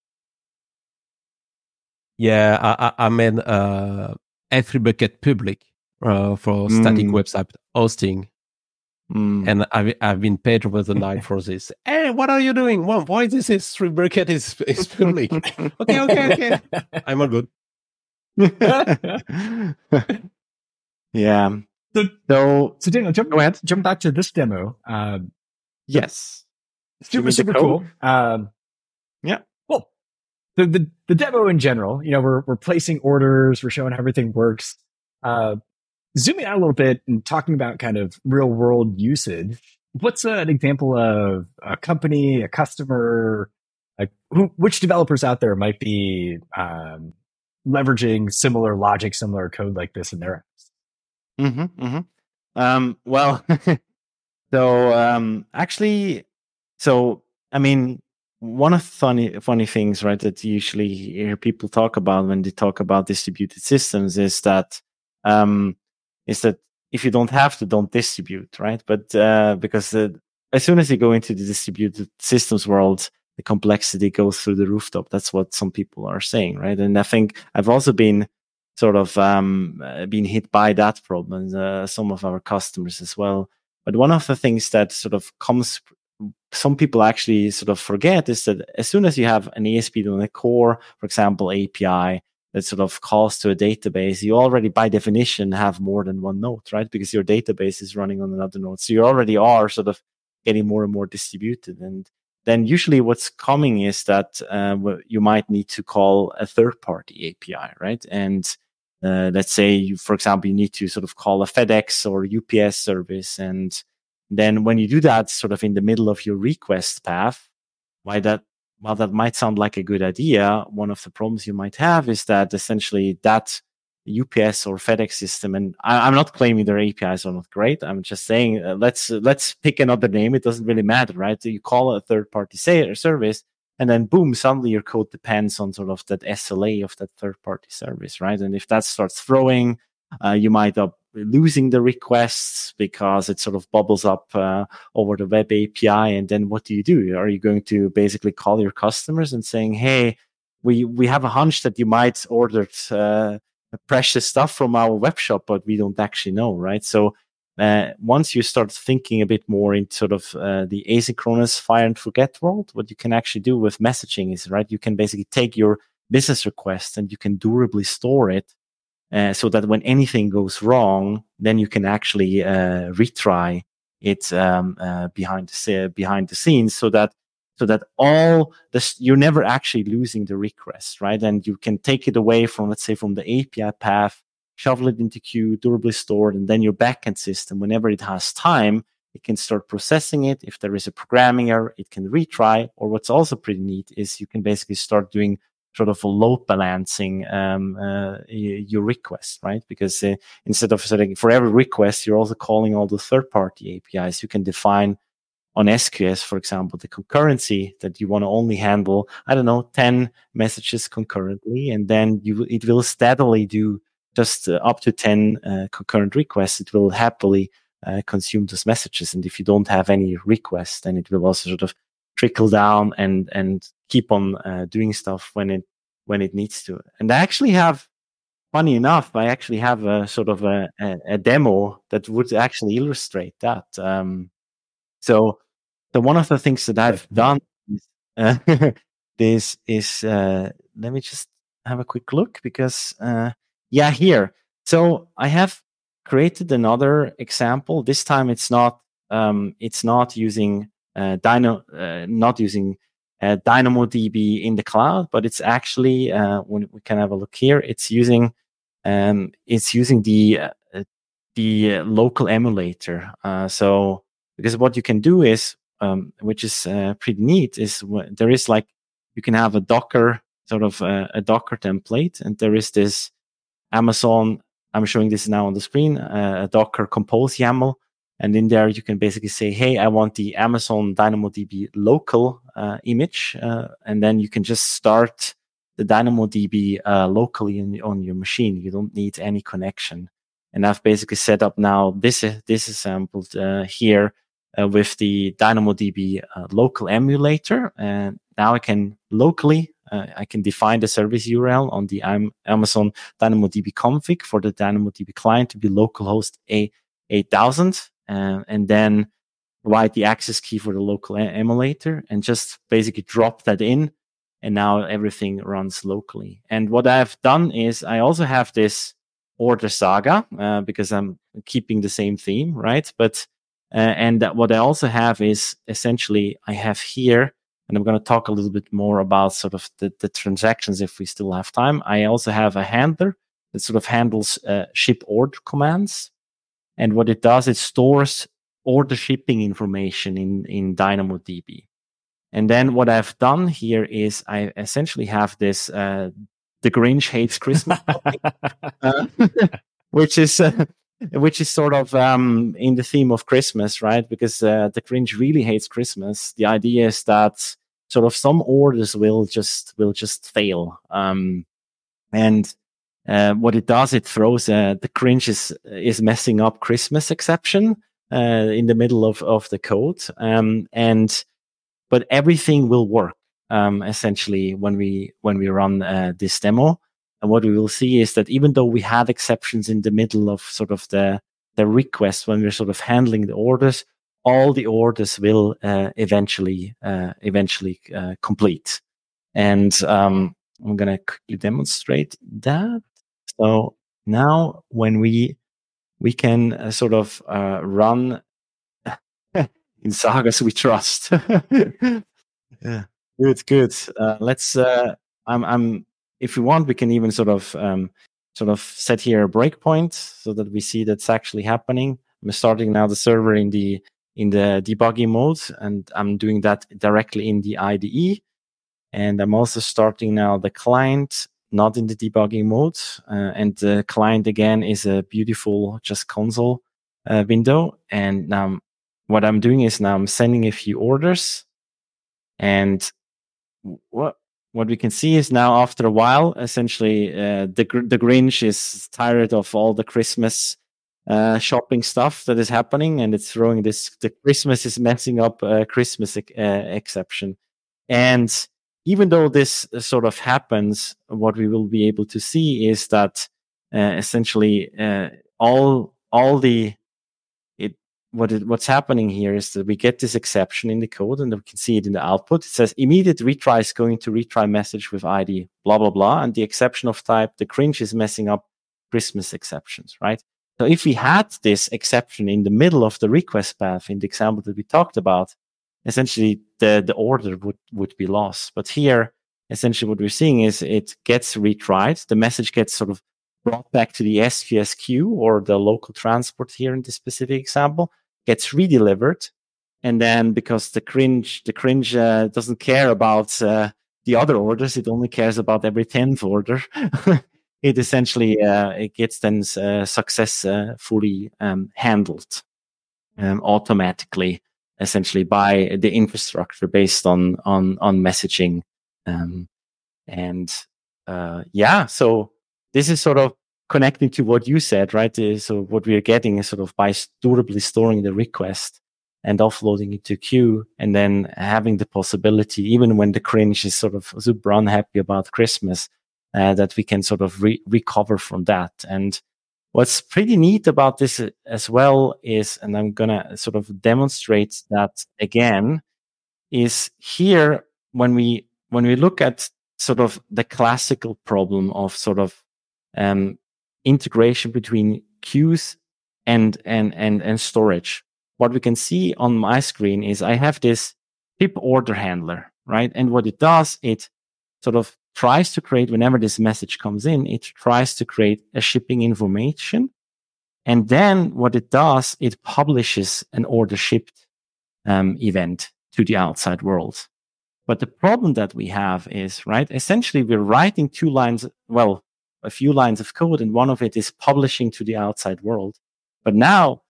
yeah, I, I, I made uh, S3 bucket public uh, for static Mm. website hosting Hmm. and I've, I've been paid over the night for this. *laughs* Hey, what are you doing? Well, why is this S3 bucket is is public? *laughs* okay, okay, okay. I'm all good. *laughs* yeah. So- So so Daniel, jump Go ahead. jump back to this demo. Um, yes. super super cool. Um, Yeah. Well, the, the the demo in general, you know, we're we're placing orders, we're showing how everything works. Uh, zooming out a little bit and talking about kind of real world usage. What's an example of a company, a customer, who, which developers out there might be um, leveraging similar logic, similar code like this in their apps? Mm-hmm, mm-hmm. Um, well, *laughs* so um, actually, so I mean, one of funny funny things, right, that you usually hear people talk about when they talk about distributed systems is that um, is that if you don't have to, don't distribute, right? But uh, because uh, as soon as you go into the distributed systems world, the complexity goes through the rooftop. That's what some people are saying, right? And I think I've also been sort of um, uh, been hit by that problem, uh, some of our customers as well. But one of the things that sort of comes, some people actually sort of forget is that as soon as you have an ASP.NET Core, for example, API sort of calls to a database, you already by definition have more than one node, right? Because your database is running on another node. So you already are sort of getting more and more distributed. And then usually what's coming is that uh, you might need to call a third party API, right? And uh, let's say you, for example, you need to sort of call a FedEx or UPS service. And then when you do that sort of in the middle of your request path, why that, while that might sound like a good idea, one of the problems you might have is that essentially that UPS or FedEx system, and I, am not claiming their APIs are not great. I'm just saying uh, let's uh, let's pick another name. It doesn't really matter, right? So you call a third party say- service, and then boom, suddenly your code depends on sort of that SLA of that third party service, right? And if that starts throwing, uh, you might up losing the requests because it sort of bubbles up uh, over the web API. And then what do you do? Are you going to basically call your customers and saying, "Hey, we we have a hunch that you might ordered uh, precious stuff from our web shop, but we don't actually know, right?" So uh, once you start thinking a bit more in sort of uh, the asynchronous fire and forget world, what you can actually do with messaging is right. You can basically take your business request and you can durably store it uh, so that when anything goes wrong, then you can actually uh, retry it um, uh, behind the behind the scenes, so that so that all this you're never actually losing the request, right? And you can take it away from let's say from the API path, shovel it into queue, durably stored, and then your backend system, whenever it has time, it can start processing it. If there is a programming error, it can retry. Or what's also pretty neat is you can basically start doing sort of load balancing um, uh, your request, right? Because uh, instead of setting for every request, you're also calling all the third party APIs. You can define on SQS, for example, the concurrency that you want to only handle, I don't know, 10 messages concurrently. And then you, it will steadily do just uh, up to 10 uh, concurrent requests. It will happily uh, consume those messages. And if you don't have any requests, then it will also sort of trickle down and and keep on uh, doing stuff when it when it needs to. And I actually have, funny enough, I actually have a sort of a, a, a demo that would actually illustrate that. Um, so, so one of the things that I've done is, uh, *laughs* this is uh, let me just have a quick look because uh, yeah, here. So I have created another example. This time it's not um, it's not using Dyno, uh, not using uh, DynamoDB in the cloud, but it's actually uh, when we can have a look here, it's using um, it's using the uh, the local emulator. Uh, so because what you can do is um, which is uh, pretty neat, is there is like you can have a Docker sort of uh, a Docker template, and there is this Amazon. I'm showing this now on the screen, uh, a Docker Compose YAML, and in there, you can basically say, hey, I want the Amazon DynamoDB local uh, image. Uh, and then you can just start the DynamoDB uh, locally in, on your machine. You don't need any connection. And I've basically set up now this, uh, this example uh, here uh, with the DynamoDB local emulator. And now I can locally, I can define the service URL on the Amazon DynamoDB config for the DynamoDB client to be localhost A8000 um, and then write the access key for the local emulator and just basically drop that in and now everything runs locally. And what i've done is i also have this order saga uh, because i'm keeping the same theme right? But uh, and what i also have is essentially i have here and i'm going to talk a little bit more about sort of the, the transactions if we still have time. I also have a handler that sort of handles uh, ship order commands and what it does, it stores order shipping information in in DynamoDB. And then what I've done here is I essentially have this uh, the Grinch hates Christmas, *laughs* uh, *laughs* which is uh, which is sort of um, in the theme of Christmas, right? Because uh, the Grinch really hates Christmas. The idea is that sort of some orders will just will just fail, um, and uh, what it does, it throws uh, the Grinch is is messing up Christmas exception uh, in the middle of of the code, um, and but everything will work um, essentially when we when we run this demo. And what we will see is that even though we had exceptions in the middle of sort of the the request when we're sort of handling the orders, all the orders will uh, eventually uh, eventually uh, complete. And um, I'm to quickly demonstrate that. So now when we we can uh, sort of uh, run *laughs* in sagas we trust. *laughs* yeah, good, good. Uh, let's. Uh, I'm. I'm. If we want, we can even sort of um, sort of set here a breakpoint so that we see that's actually happening. I'm starting now the server in the in the debugging mode, and I'm doing that directly in the IDE. And I'm also starting now the client, not in the debugging mode. Uh, and the client again is a beautiful just console uh, window. And now what I'm doing is now I'm sending a few orders and what what we can see is now after a while essentially uh, the the Grinch is tired of all the Christmas uh, shopping stuff that is happening and it's throwing this the Christmas is messing up a Christmas uh, exception and even though this sort of happens what we will be able to see is that uh, essentially uh, all all the it what it, what's happening here is that we get this exception in the code and we can see it in the output. It says immediate retry is going to retry message with ID blah blah blah, and the exception of type the Grinch is messing up Christmas exceptions, right? So if we had this exception in the middle of the request path in the example that we talked about, essentially the the order would would be lost. But here, essentially, what we're seeing is it gets retried. The message gets sort of brought back to the SQS queue or the local transport here in this specific example gets redelivered. And then because the Grinch the Grinch uh, doesn't care about uh, the other orders, it only cares about every 10th order. *laughs* it essentially uh, it gets then uh, successfully um, handled um, automatically, essentially by the infrastructure based on on on messaging. Um, and uh, yeah, so this is sort of connecting to what you said, right? Uh, so what we are getting is sort of by durably storing the request and offloading it to queue and then having the possibility, even when the Grinch is sort of super unhappy about Christmas, uh, that we can sort of re- recover from that. And what's pretty neat about this uh, as well is, and I'm going to sort of demonstrate that again, is here when we, when we look at sort of the classical problem of sort of um, integration between queues and, and, and, and storage. What we can see on my screen is I have this ship order handler, right? And what it does, it sort of tries to create, whenever this message comes in, it tries to create a shipping information. And then what it does, it publishes an order shipped um, event to the outside world. But the problem that we have is, right, essentially we're writing two lines, well, a few lines of code and one of it is publishing to the outside world. But now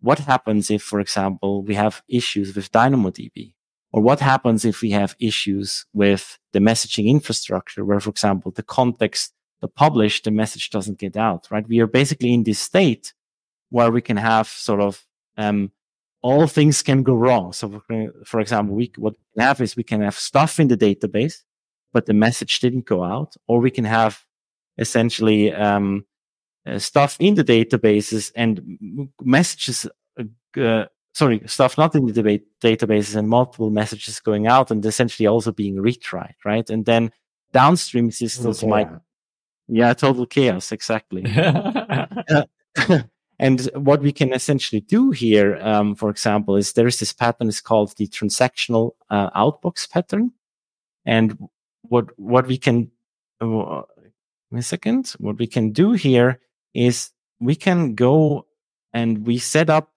what happens if, for example, we have issues with DynamoDB? Or what happens if we have issues with the messaging infrastructure where, for example, the context, the publish, the message doesn't get out, right? We are basically in this state where we can have sort of, um, all things can go wrong. So, for example, we, what we have is we can have stuff in the database, but the message didn't go out, or we can have essentially, um, uh, stuff in the databases and messages, uh, uh, sorry, stuff not in the debate databases and multiple messages going out and essentially also being retried, right? And then downstream systems might, yeah, total chaos, exactly. *laughs* uh, *laughs* and what we can essentially do here, um, for example, is there is this pattern is called the transactional uh, outbox pattern, and what what we can, uh, a second, what we can do here is we can go and we set up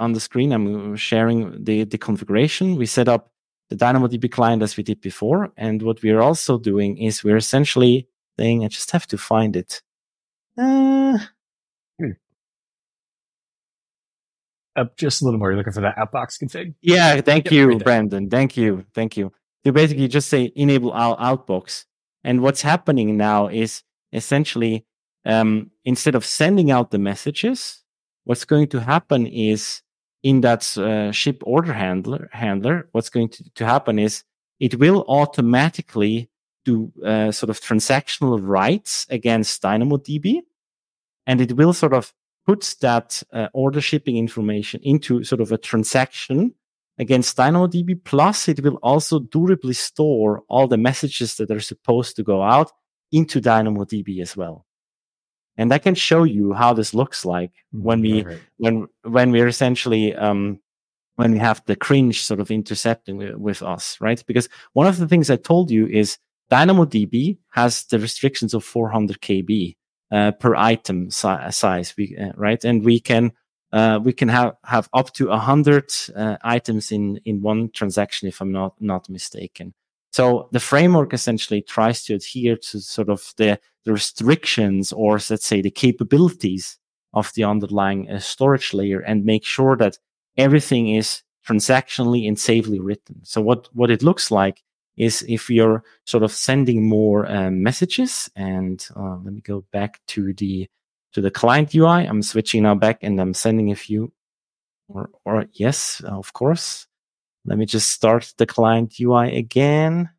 on the screen. I'm sharing the, the configuration. We set up the DynamoDB client as we did before. And what we're also doing is we're essentially saying, I just have to find it. Uh, hmm. Up just a little more. You're looking for that outbox config? Yeah. Thank yep, you, right Brandon. Thank you. Thank you. You basically just say enable out outbox. And what's happening now is essentially um, instead of sending out the messages, what's going to happen is in that uh, ship order handler, handler, what's going to, to happen is it will automatically do uh, sort of transactional writes against DynamoDB, and it will sort of put that uh, order shipping information into sort of a transaction against DynamoDB. Plus, it will also durably store all the messages that are supposed to go out into DynamoDB as well and I can show you how this looks like mm-hmm. when we right. when when we're essentially um, when we have the Grinch sort of intercepting with, with, us, right? Because one of the things I told you is DynamoDB has the restrictions of 400 KB uh, per item si- size, we, uh, right? And we can uh, we can have have up to 100 uh, items in in one transaction, if I'm not not mistaken. So the framework essentially tries to adhere to sort of the, the restrictions or let's say the capabilities of the underlying uh, storage layer and make sure that everything is transactionally and safely written. So what, what it looks like is if you're sort of sending more um, messages and uh, let me go back to the, to the client UI. I'm switching now back and I'm sending a few or, or yes, of course. Let me just start the client UI again.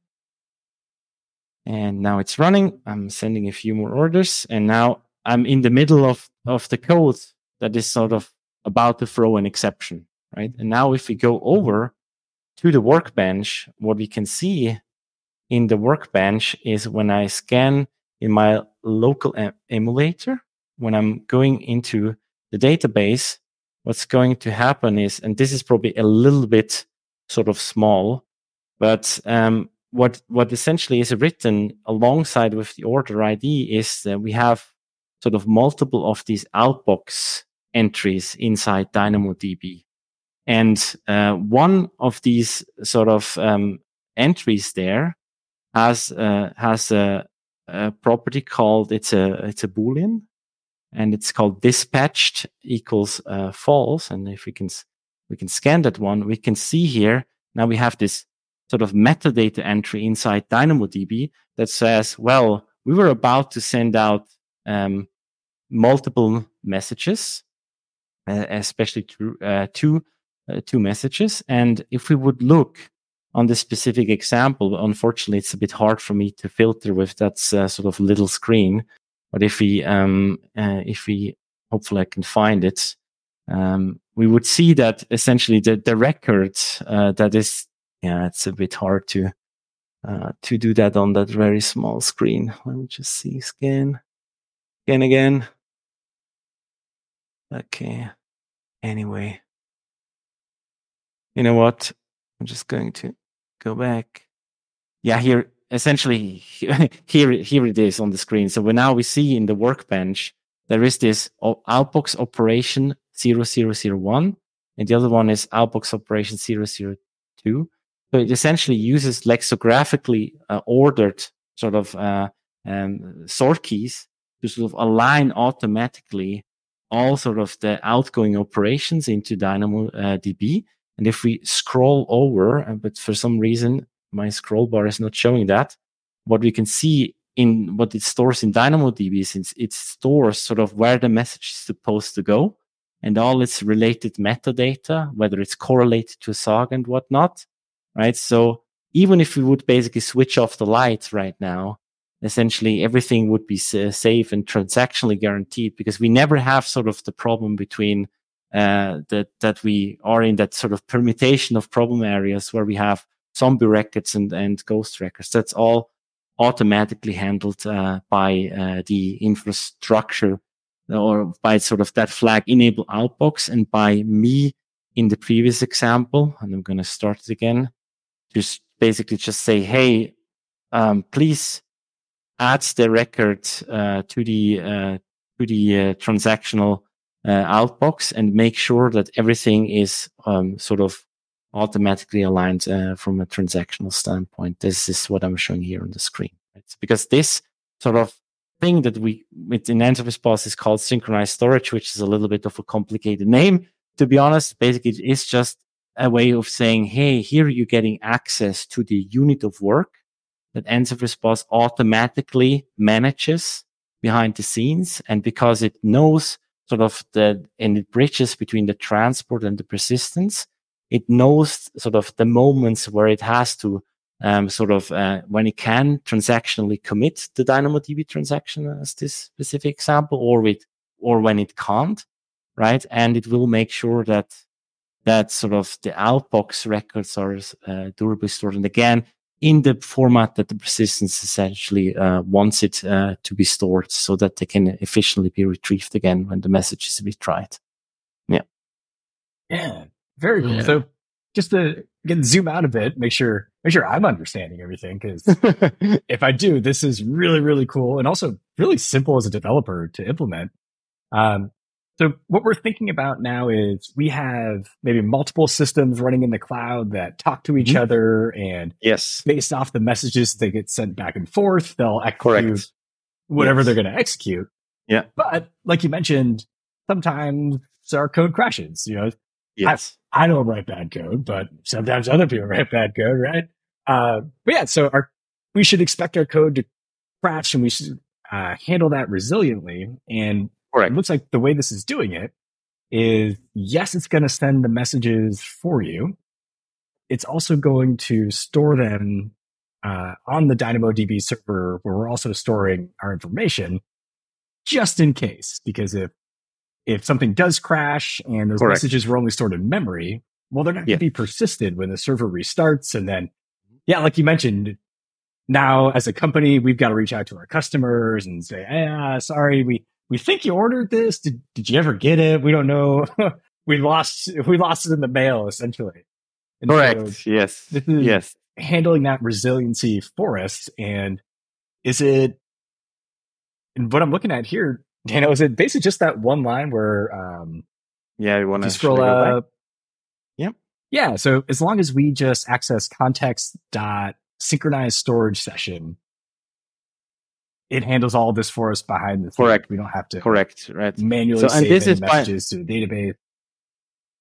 And now it's running. I'm sending a few more orders. And now I'm in the middle of, of the code that is sort of about to throw an exception, right? And now if we go over to the workbench, what we can see in the workbench is when I scan in my local em- emulator, when I'm going into the database, what's going to happen is, and this is probably a little bit sort of small. But um, what what essentially is written alongside with the order ID is that we have sort of multiple of these outbox entries inside DynamoDB. And uh, one of these sort of um, entries there has uh, has a, a, property called it's a it's a boolean, and it's called dispatched equals uh, false. And if we can we can scan that one. We can see here now we have this sort of metadata entry inside DynamoDB that says, well, we were about to send out um, multiple messages, uh, especially to, uh, two, uh, two messages. And if we would look on this specific example, unfortunately, it's a bit hard for me to filter with that uh, sort of little screen. But if we, um, uh, if we, hopefully I can find it um, we would see that essentially the, the record uh, that is, yeah, it's a bit hard to, uh, to do that on that very small screen. Let me just see, scan, scan again. Okay. Anyway, you know what? I'm just going to go back. Yeah, here, essentially, *laughs* here, here it is on the screen. So now we see in the workbench, there is this outbox operation 0001. and the other one is Outbox Operation 002. So it essentially uses lexicographically uh, ordered sort of uh, um, sort keys to sort of align automatically all sort of the outgoing operations into Dynamo uh, DB. And if we scroll over, uh, but for some reason my scroll bar is not showing that, what we can see in what it stores in DynamoDB is it stores sort of where the message is supposed to go and all its related metadata, whether it's correlated to a SOG and whatnot, right? So even if we would basically switch off the lights right now, essentially everything would be safe and transactionally guaranteed because we never have sort of the problem between uh, that that we are in that sort of permutation of problem areas where we have zombie records and, and ghost records. That's all automatically handled uh, by uh, the infrastructure or by sort of that flag enable outbox and by me in the previous example. And I'm going to start it again. Just basically just say, Hey, um, please add the record uh, to the uh, to the uh, transactional outbox and make sure that everything is um, sort of automatically aligned uh, from a transactional standpoint. This is what I'm showing here on the screen. Right? Because this sort of thing that we in NServiceBus is called synchronized storage, which is a little bit of a complicated name. To be honest, basically it's just a way of saying, hey, here you're getting access to the unit of work that NServiceBus automatically manages behind the scenes. And because it knows sort of the, and it bridges between the transport and the persistence, it knows sort of the moments where it has to um, sort of uh, when it can transactionally commit the DynamoDB transaction as this specific example, or with or when it can't, right? And it will make sure that that sort of the outbox records are uh, durably stored. And again, in the format that the persistence essentially uh, wants it uh, to be stored so that they can efficiently be retrieved again when the message is retried. Yeah. Yeah. Very cool. Yeah. So just to again zoom out a bit, make sure make sure I'm understanding everything because *laughs* if I do, this is really really cool and also really simple as a developer to implement. Um, so what we're thinking about now is we have maybe multiple systems running in the cloud that talk to each mm-hmm. other and yes, based off the messages they get sent back and forth, they'll execute Correct. whatever yes. they're going to execute. Yeah. But like you mentioned, sometimes our code crashes, you know, Yes. I, I don't write bad code, but sometimes other people *laughs* write bad code, right? Uh, but yeah, so our, we should expect our code to crash and we should uh, handle that resiliently. And Correct. it looks like the way this is doing it is yes, it's going to send the messages for you. It's also going to store them uh, on the DynamoDB server where we're also storing our information just in case, because if if something does crash and those Correct. messages were only stored in memory, well, they're not going to be persisted when the server restarts. And then, yeah, like you mentioned, now as a company, we've got to reach out to our customers and say, ah, sorry, we, we think you ordered this. Did, did you ever get it? We don't know. *laughs* we lost, we lost it in the mail essentially. And Correct. So yes. yes. Handling that resiliency for us. And is it, and what I'm looking at here, Dana, is it basically just that one line where um yeah, you want to scroll up? Yep. Yeah. So as long as we just access context dot synchronized storage session, it handles all this for us behind the scenes. correct. We don't have to correct right manually so, and this is messages by... to the database.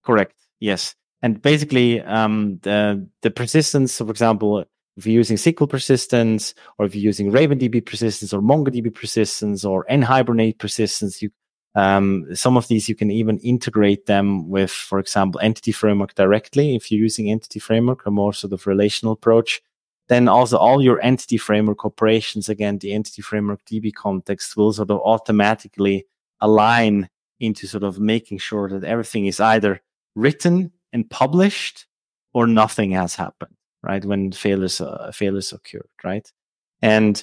Correct. Yes. And basically, um, the the persistence, for example, if you're using SQL persistence, or if you're using RavenDB persistence, or MongoDB persistence, or NHibernate persistence, you um, some of these you can even integrate them with, for example, Entity Framework directly. If you're using Entity Framework, a more sort of relational approach, then also all your Entity Framework operations, again, the Entity Framework DB context will sort of automatically align into sort of making sure that everything is either written and published or nothing has happened right? When failures uh, failures occurred, right? And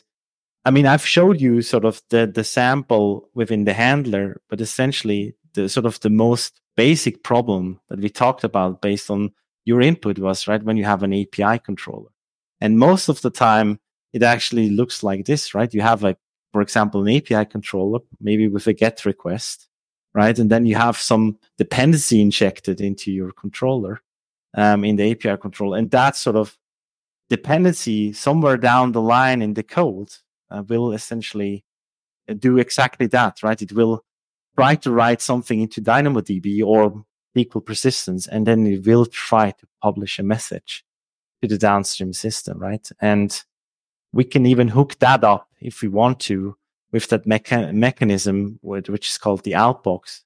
I mean, I've showed you sort of the the sample within the handler, but essentially the sort of the most basic problem that we talked about based on your input was right when you have an API controller, and most of the time it actually looks like this, right? You have like, for example, an API controller, maybe with a GET request, right? And then you have some dependency injected into your controller um, in the API control, and that sort of dependency somewhere down the line in the code uh, will essentially uh, do exactly that, right? It will try to write something into DynamoDB or SQL persistence, and then it will try to publish a message to the downstream system, right? And we can even hook that up if we want to with that mecha- mechanism, which is called the outbox.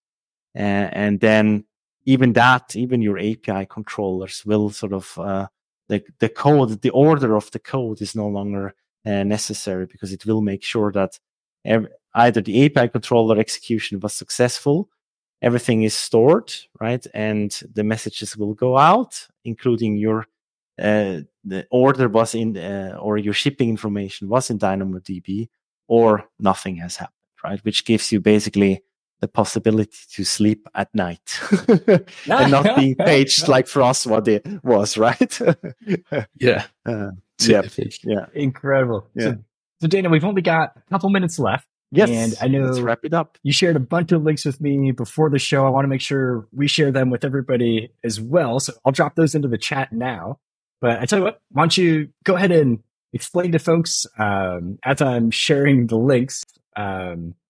Uh, and then even that, even your API controllers will sort of, uh, the, the code, the order of the code is no longer uh, necessary because it will make sure that either the API controller execution was successful, everything is stored, right? And the messages will go out, including your uh, the order was in uh, or your shipping information was in DynamoDB, or nothing has happened, right? Which gives you basically the possibility to sleep at night *laughs* and not being *laughs* paged like Francois was, right? *laughs* yeah. Uh, yeah. Yeah. Incredible. Yeah. So, so, Dana, we've only got a couple minutes left. Yes. And I know let's wrap it up. You shared a bunch of links with me before the show. I want to make sure we share them with everybody as well. So I'll drop those into the chat now. But I tell you what, why don't you go ahead and explain to folks um, as I'm sharing the links um, what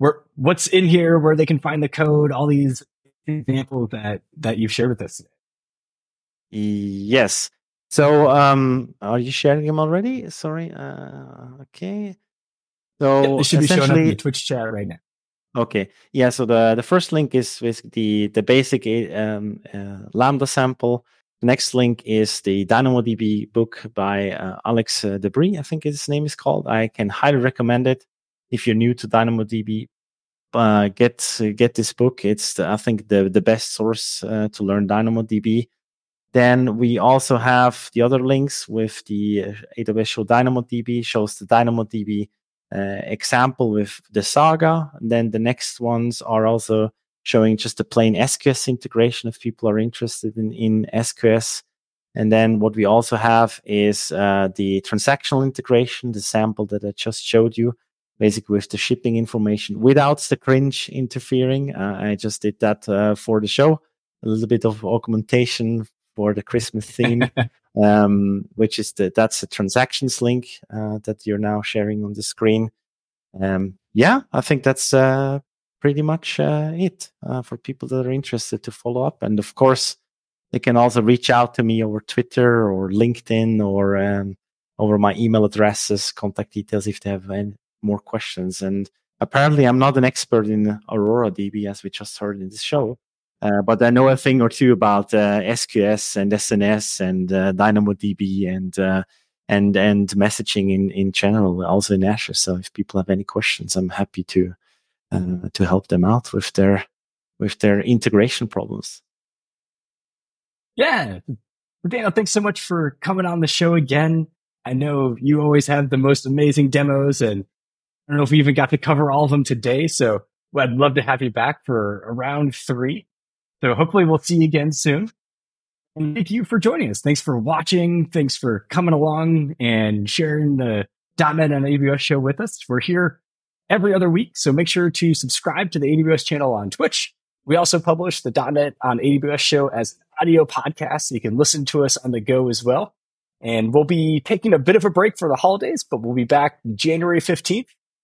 where, what's in here, where they can find the code, all these examples that that you've shared with us. Yes. So, um, are you sharing them already? Sorry. Uh, okay. So yeah, should be showing up in the Twitch chat right now. Okay. Yeah. So the the first link is basically the, the basic um, uh, Lambda sample. The next link is the DynamoDB book by uh, Alex uh, DeBrie. I think his name is called. I can highly recommend it if you're new to DynamoDB. Uh, get get this book. It's the, I think the the best source uh, to learn DynamoDB. Then we also have the other links with the uh, AWS Show DynamoDB shows the DynamoDB uh, example with the Saga. And then the next ones are also showing just the plain SQS integration if people are interested in, in SQS. And then what we also have is uh, the transactional integration, the sample that I just showed you, basically with the shipping information without the Grinch interfering. Uh, I just did that uh, for the show, a little bit of augmentation for the Christmas theme, *laughs* um, which is the that's the transactions link uh, that you're now sharing on the screen. Um, yeah, I think that's uh, pretty much uh, it uh, for people that are interested to follow up. And of course, they can also reach out to me over Twitter or LinkedIn or um, over my email addresses, contact details if they have any more questions. And apparently, I'm not an expert in Aurora DB as we just heard in this show. Uh, but I know a thing or two about uh, SQS and SNS and uh, DynamoDB and uh, and and messaging in in general, also in Azure. So if people have any questions, I'm happy to uh, to help them out with their with their integration problems. Yeah, Daniel, thanks so much for coming on the show again. I know you always have the most amazing demos, and don't know if we even got to cover all of them today. So I'd love to have you back for around three. So hopefully we'll see you again soon. And thank you for joining us. Thanks for watching. Thanks for coming along and sharing the .NET and AWS show with us. We're here every other week. So make sure to subscribe to the AWS channel on Twitch. We also publish the .NET on AWS show as an audio podcast. So you can listen to us on the go as well. And we'll be taking a bit of a break for the holidays, but we'll be back January 15th